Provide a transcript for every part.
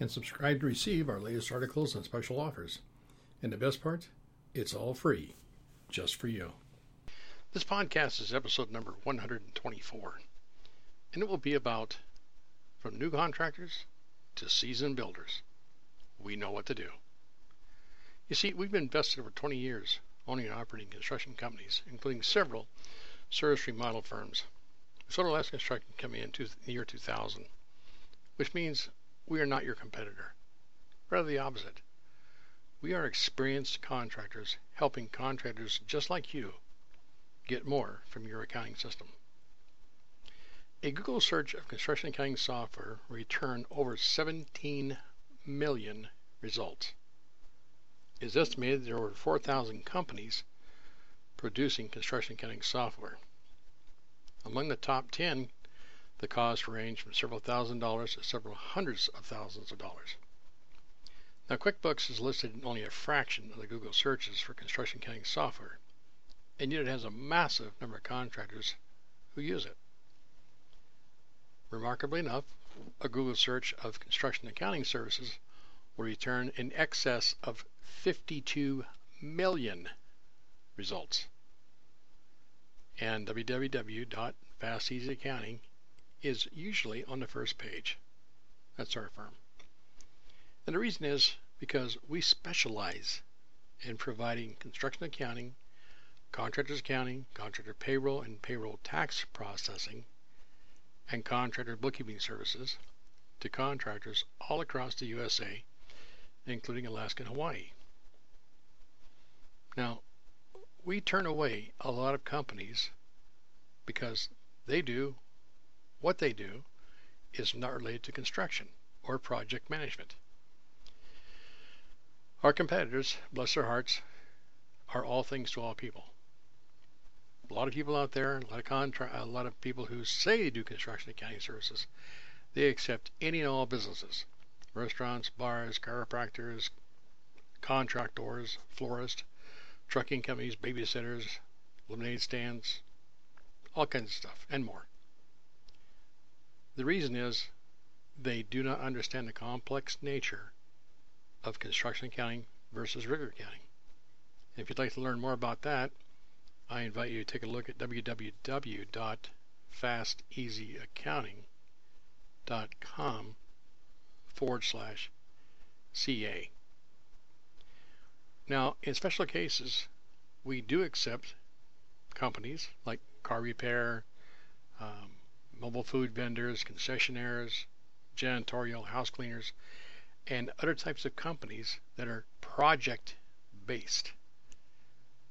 and subscribe to receive our latest articles and special offers. And the best part, it's all free, just for you. This podcast is episode number 124, and it will be about from new contractors to seasoned builders. We know what to do. You see, we've been invested over 20 years owning and operating construction companies, including several service remodel firms. We started Last Construction Company in, two, the year 2000, which means we are not your competitor. Rather the opposite. We are experienced contractors helping contractors just like you get more from your accounting system. A Google search of construction accounting software returned over 17 million results. It is estimated there are over 4,000 companies producing construction accounting software. Among the top 10 the cost range from several thousand dollars to several hundreds of thousands of dollars. Now, QuickBooks is listed in only a fraction of the Google searches for construction accounting software, and yet it has a massive number of contractors who use it. Remarkably enough, a Google search of construction accounting services will return in excess of 52 million results. And www.fasteasyaccounting is usually on the first page. That's our firm. And the reason is because we specialize in providing construction accounting, contractors accounting, contractor payroll and payroll tax processing, and contractor bookkeeping services to contractors all across the USA, including Alaska and Hawaii. Now, we turn away a lot of companies because they do what they do is not related to construction or project management. Our competitors, bless their hearts, are all things to all people. A lot of people out there, a lot of contra- a lot of people who say they do construction and accounting services, they accept any and all businesses: restaurants, bars, chiropractors, contractors, florists, trucking companies, babysitters, lemonade stands, all kinds of stuff, and more. The reason is they do not understand the complex nature of construction accounting versus rigor accounting. If you'd like to learn more about that, I invite you to take a look at www.fasteasyaccounting.com forward slash CA. Now, in special cases, we do accept companies like car repair, um, mobile food vendors, concessionaires, janitorial, house cleaners, and other types of companies that are project based.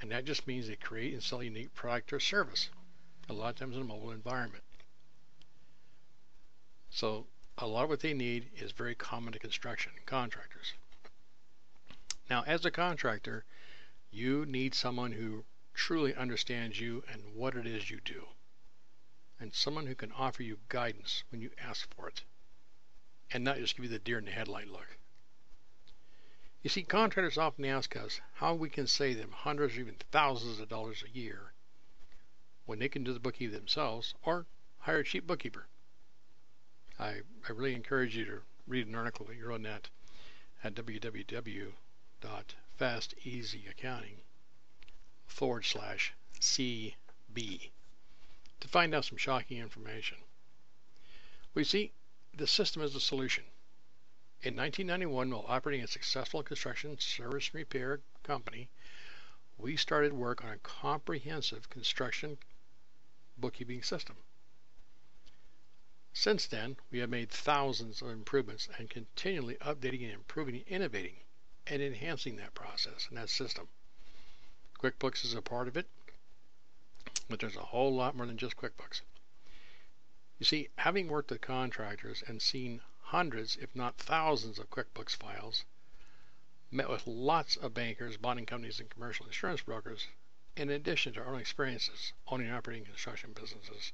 And that just means they create and sell a unique product or service, a lot of times in a mobile environment. So a lot of what they need is very common to construction contractors. Now, as a contractor, you need someone who truly understands you and what it is you do and someone who can offer you guidance when you ask for it, and not just give you the deer in the headlight look. You see, contractors often ask us how we can save them hundreds or even thousands of dollars a year when they can do the bookkeeping themselves or hire a cheap bookkeeper. I, I really encourage you to read an article that you're on that at www.fasteasyaccounting forward slash CB to find out some shocking information. We see the system is the solution. In 1991, while operating a successful construction service repair company, we started work on a comprehensive construction bookkeeping system. Since then, we have made thousands of improvements and continually updating and improving and innovating and enhancing that process and that system. QuickBooks is a part of it, but there's a whole lot more than just QuickBooks. You see, having worked with contractors and seen hundreds, if not thousands, of QuickBooks files, met with lots of bankers, bonding companies, and commercial insurance brokers, in addition to our own experiences owning and operating construction businesses.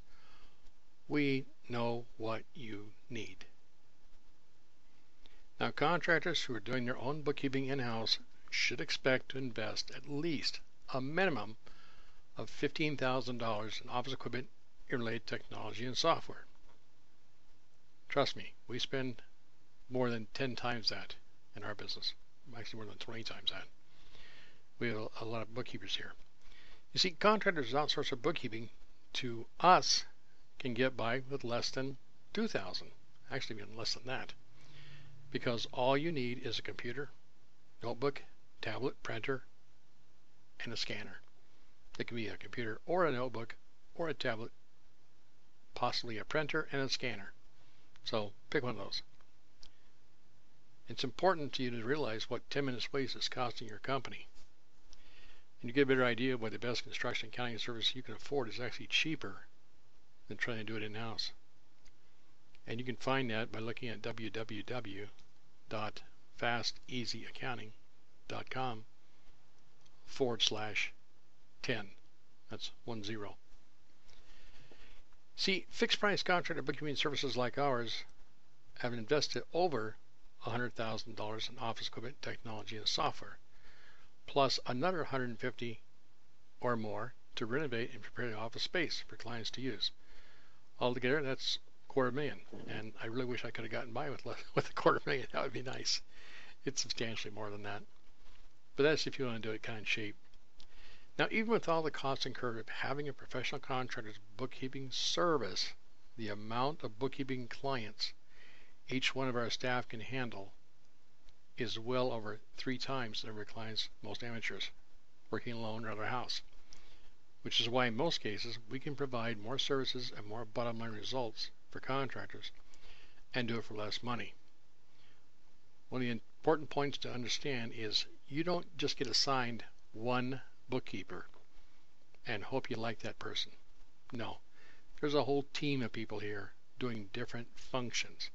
We know what you need. Now, contractors who are doing their own bookkeeping in house should expect to invest at least a minimum of $15,000 in office equipment related technology and software. Trust me, we spend more than 10 times that in our business. Actually, more than 20 times that. We have a lot of bookkeepers here. You see, contractors outsource their bookkeeping to us can get by with less than 2000 actually even less than that because all you need is a computer, notebook, tablet, printer, and a scanner. It can be a computer or a notebook or a tablet, possibly a printer and a scanner. So pick one of those. It's important to you to realize what 10 minutes waste is costing your company. And you get a better idea of why the best construction accounting service you can afford is actually cheaper than trying to do it in-house. And you can find that by looking at www.fasteasyaccounting.com forward slash 10. That's 1 0. See, fixed price contractor bookkeeping services like ours have invested over $100,000 in office equipment, technology, and software, plus another 150 or more to renovate and prepare the office space for clients to use. Altogether, that's quarter million, and I really wish I could have gotten by with with a quarter million. That would be nice. It's substantially more than that, but that's if you want to do it kind of cheap. Now, even with all the costs incurred of having a professional contractor's bookkeeping service, the amount of bookkeeping clients each one of our staff can handle is well over three times the number of clients most amateurs working alone or at house. Which is why in most cases we can provide more services and more bottom line results for contractors and do it for less money. One of the important points to understand is you don't just get assigned one bookkeeper and hope you like that person. No, there's a whole team of people here doing different functions.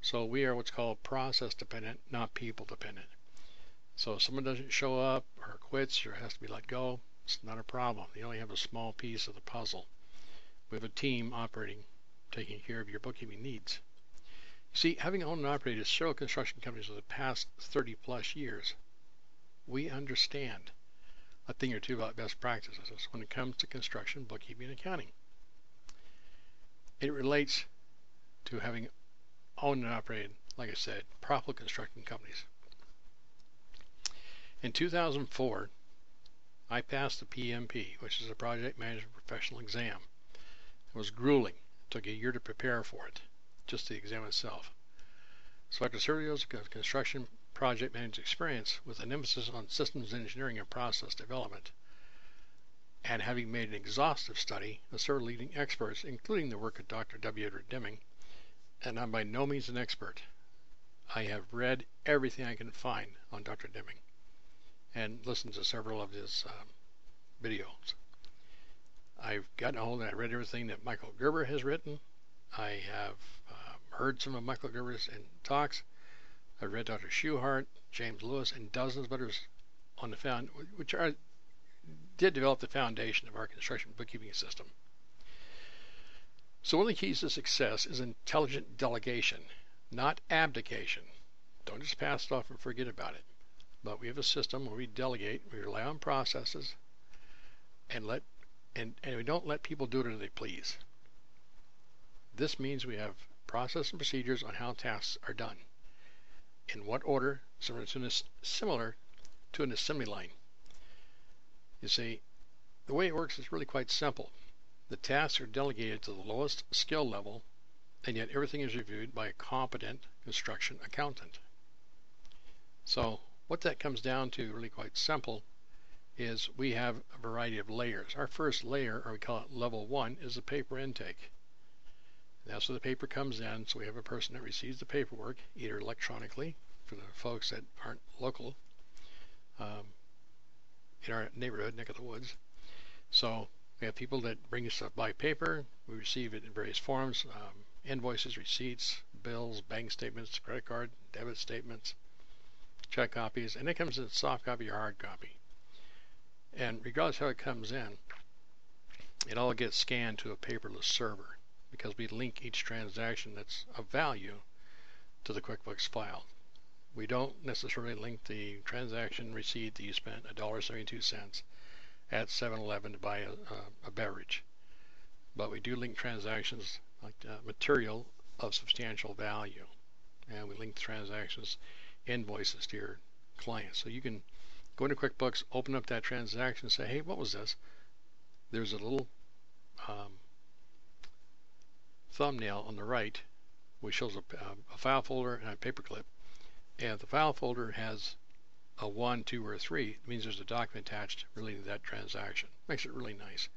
So we are what's called process dependent, not people dependent. So if someone doesn't show up or quits or has to be let go, it's not a problem. You only have a small piece of the puzzle. We have a team operating, taking care of your bookkeeping needs. You see, having owned and operated several construction companies for the past 30 plus years, we understand a thing or two about best practices when it comes to construction, bookkeeping, and accounting. It relates to having owned and operated, like I said, profitable construction companies. In 2004, I passed the PMP, which is a Project Management Professional Exam. It was grueling. It took a year to prepare for it, just the exam itself. So years of construction project management experience with an emphasis on systems engineering and process development. And having made an exhaustive study of several leading experts, including the work of Dr. W. Edward Deming, and I'm by no means an expert, I have read everything I can find on Dr. Deming and listened to several of his um, videos. I've gotten a hold and I read everything that Michael Gerber has written. I have uh, heard some of Michael Gerber's in talks. I read Dr. Shewhart, James Lewis, and dozens of others on the found, which are did develop the foundation of our construction bookkeeping system. So one of the keys to success is intelligent delegation, not abdication. Don't just pass it off and forget about it. But we have a system where we delegate, we rely on processes, and let and, and we don't let people do it as they please. This means we have process and procedures on how tasks are done in what order, similar to an assembly line. You see, the way it works is really quite simple. The tasks are delegated to the lowest skill level, and yet everything is reviewed by a competent construction accountant. So, what that comes down to, really quite simple, is we have a variety of layers. Our first layer, or we call it level one, is the paper intake. That's where the paper comes in, so we have a person that receives the paperwork, either electronically for the folks that aren't local um, in our neighborhood, neck of the woods. So we have people that bring us stuff by paper. We receive it in various forms, um, invoices, receipts, bills, bank statements, credit card, debit statements, check copies, and it comes in soft copy or hard copy. And regardless how it comes in, it all gets scanned to a paperless server because we link each transaction that's of value to the QuickBooks file. We don't necessarily link the transaction receipt that you spent $1.72 at 7-Eleven to buy a, a, a, beverage. But we do link transactions like uh, material of substantial value. And we link transactions, invoices to your client. So you can go into QuickBooks, open up that transaction, say, hey, what was this? There's a little um, thumbnail on the right which shows a, a file folder and a paperclip. And if the file folder has a 1, 2, or a 3, it means there's a document attached relating to that transaction. Makes it really nice.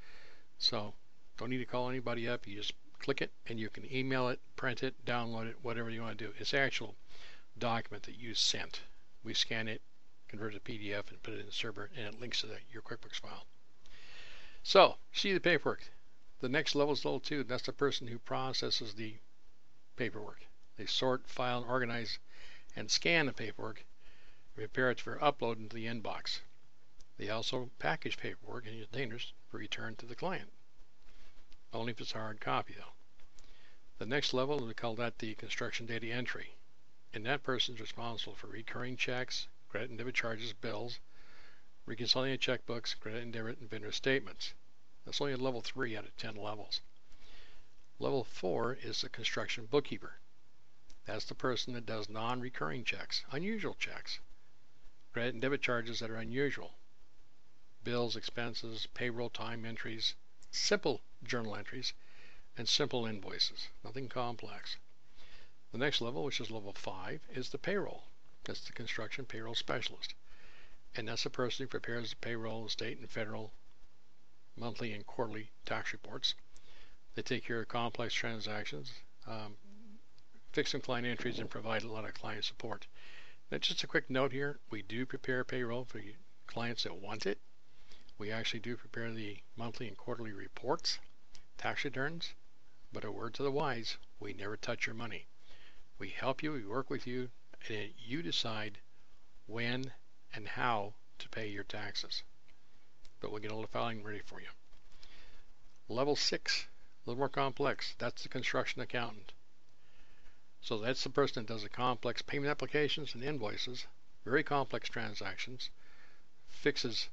So don't need to call anybody up. You just click it and you can email it, print it, download it, whatever you want to do. It's the actual document that you sent. We scan it, convert it to PDF, and put it in the server, and it links to the, your QuickBooks file. So, see the paperwork. The next level is level 2. That's the person who processes the paperwork. They sort, file, organize, and scan the paperwork, prepare it for upload into the inbox. They also package paperwork in containers for return to the client. Only if it's a hard copy, though. The next level, we call that the construction data entry. And that person is responsible for recurring checks, credit and debit charges, bills, reconciling checkbooks, credit and debit, and vendor statements. That's only level 3 out of 10 levels. Level 4 is the construction bookkeeper. That's the person that does non-recurring checks, unusual checks, credit and debit charges that are unusual, bills, expenses, payroll time entries, simple journal entries, and simple invoices, nothing complex. The next level, which is level 5, is the payroll. That's the construction payroll specialist. And that's the person who prepares the payroll, state and federal, monthly and quarterly tax reports they take care of complex transactions, um, fix some client entries, and provide a lot of client support. Now, just a quick note here we do prepare payroll for clients that want it. We actually do prepare the monthly and quarterly reports, tax returns, but a word to the wise we never touch your money. We help you, we work with you, and you decide when and how to pay your taxes. But we'll get all the filing ready for you. Level 6 a little more complex. That's the construction accountant. So that's the person that does the complex payment applications and invoices, very complex transactions, fixes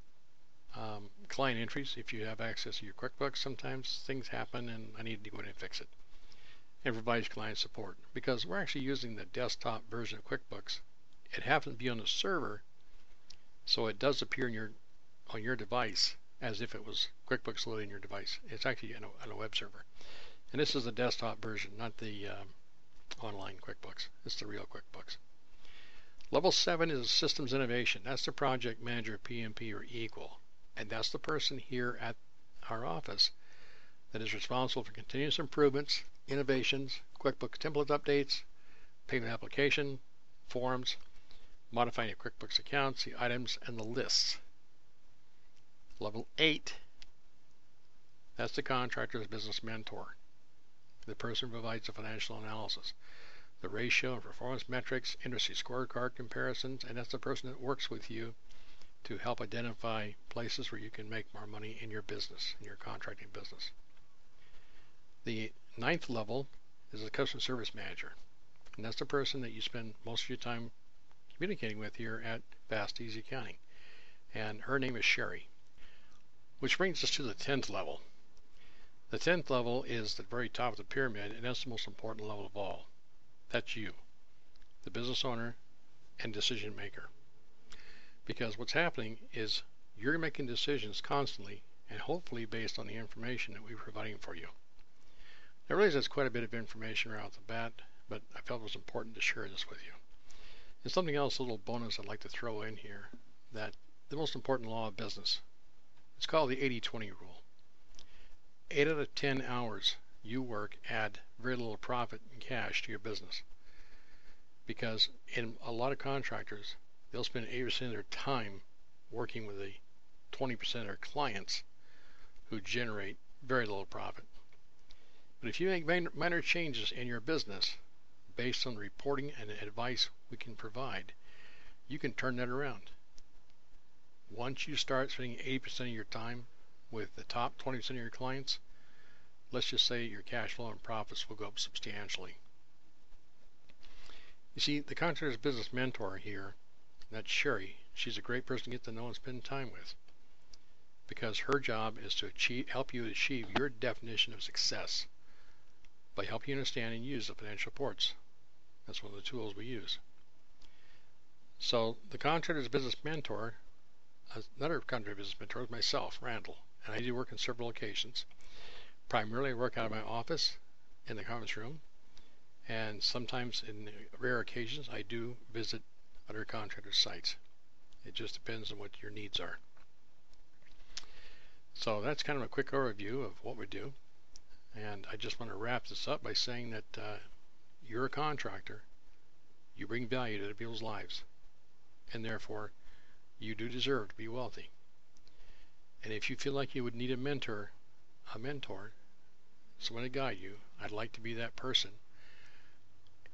um, client entries. If you have access to your QuickBooks, sometimes things happen and I need to go in and fix it. And provides client support because we're actually using the desktop version of QuickBooks. It happens to be on the server, so it does appear in your on your device as if it was QuickBooks loading your device. It's actually on a, on a web server. And this is the desktop version, not the um, online QuickBooks. It's the real QuickBooks. Level 7 is systems innovation. That's the project manager, PMP, or equal. And that's the person here at our office that is responsible for continuous improvements, innovations, QuickBooks template updates, payment application, forms, modifying your QuickBooks accounts, the items, and the lists. Level 8, that's the contractor's business mentor. The person provides the financial analysis, the ratio and performance metrics, industry scorecard comparisons, and that's the person that works with you to help identify places where you can make more money in your business, in your contracting business. The ninth level is the customer service manager, and that's the person that you spend most of your time communicating with here at Fast Easy Accounting. And her name is Sharie. Which brings us to the 10th level. The 10th level is the very top of the pyramid, and that's the most important level of all. That's you, the business owner and decision maker. Because what's happening is you're making decisions constantly and hopefully based on the information that we're providing for you. I realize that's quite a bit of information right off the bat, but I felt it was important to share this with you. And something else, a little bonus I'd like to throw in here, that the most important law of business it's called the 80-20 rule. 8 out of 10 hours you work add very little profit in cash to your business. Because in a lot of contractors, they'll spend 80% of their time working with the 20% of their clients who generate very little profit. But if you make minor changes in your business, based on the reporting and advice we can provide, you can turn that around. Once you start spending 80% of your time with the top 20% of your clients, let's just say your cash flow and profits will go up substantially. You see, the contractor's business mentor here, that's Sharie, she's a great person to get to know and spend time with because her job is to achieve, help you achieve your definition of success by helping you understand and use the financial reports. That's one of the tools we use. So the contractor's business mentor, another contractor business mentor myself, Randall, and I do work in several locations. Primarily I work out of my office in the conference room, and sometimes in rare occasions I do visit other contractor sites. It just depends on what your needs are. So that's kind of a quick overview of what we do. And I just want to wrap this up by saying that uh, you're a contractor. You bring value to the people's lives. And therefore, you do deserve to be wealthy. And if you feel like you would need a mentor, a mentor, someone to guide you, I'd like to be that person.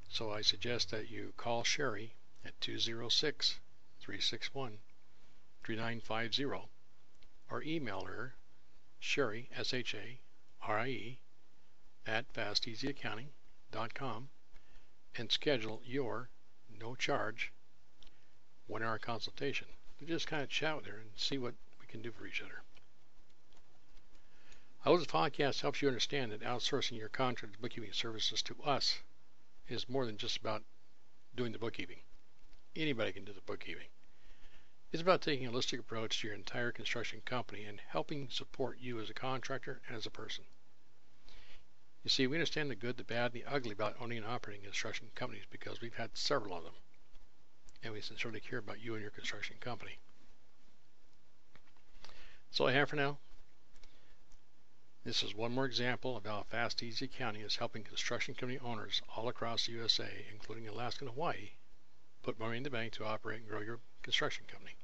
So I suggest that you call Sharie at 206 361 3950 or email her Sharie, S-H-A-R-I-E, at fasteasyaccounting.com and schedule your no-charge one-hour consultation to just kind of chat with her and see what we can do for each other. I hope this podcast helps you understand that outsourcing your contract bookkeeping services to us is more than just about doing the bookkeeping. Anybody can do the bookkeeping. It's about taking a holistic approach to your entire construction company and helping support you as a contractor and as a person. You see, we understand the good, the bad, and the ugly about owning and operating construction companies because we've had several of them. And we sincerely care about you and your construction company. That's all I have for now. This is one more example of how Fast Easy Accounting is helping construction company owners all across the USA, including Alaska and Hawaii, put money in the bank to operate and grow your construction company.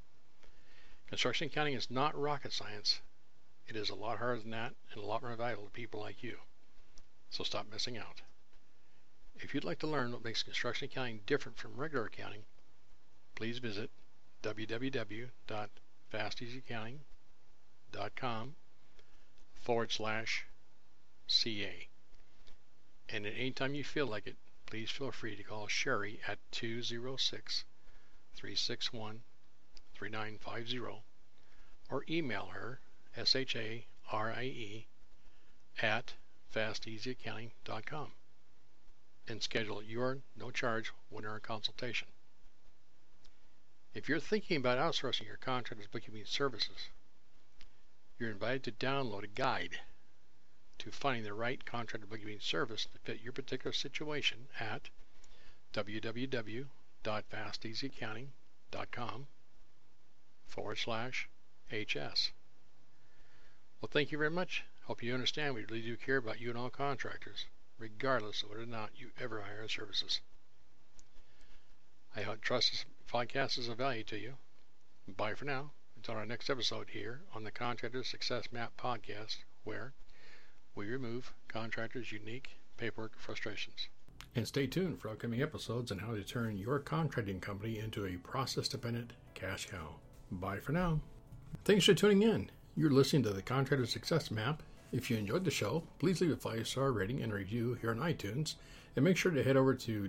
Construction accounting is not rocket science. It is a lot harder than that and a lot more valuable to people like you. So stop missing out. If you'd like to learn what makes construction accounting different from regular accounting, please visit www.fasteasyaccounting.com forward slash CA. And at any time you feel like it, please feel free to call Sharie at 206 361 3950 or email her, S-H-A-R-I-E, at fasteasyaccounting.com and schedule your no-charge one-hour consultation. If you're thinking about outsourcing your contractor's bookkeeping services, you're invited to download a guide to finding the right contractor bookkeeping service to fit your particular situation at www.fasteasyaccounting.com forward slash HS. Well, thank you very much. Hope you understand we really do care about you and all contractors, regardless of whether or not you ever hire our services. I trust podcast is of value to you. Bye for now. Until our next episode here on the Contractor Success Map podcast, where we remove contractors' unique paperwork frustrations. And stay tuned for upcoming episodes on how to turn your contracting company into a process dependent cash cow. Bye for now. Thanks for tuning in. You're listening to the Contractor Success Map. If you enjoyed the show, please leave a five star rating and review here on iTunes, and make sure to head over to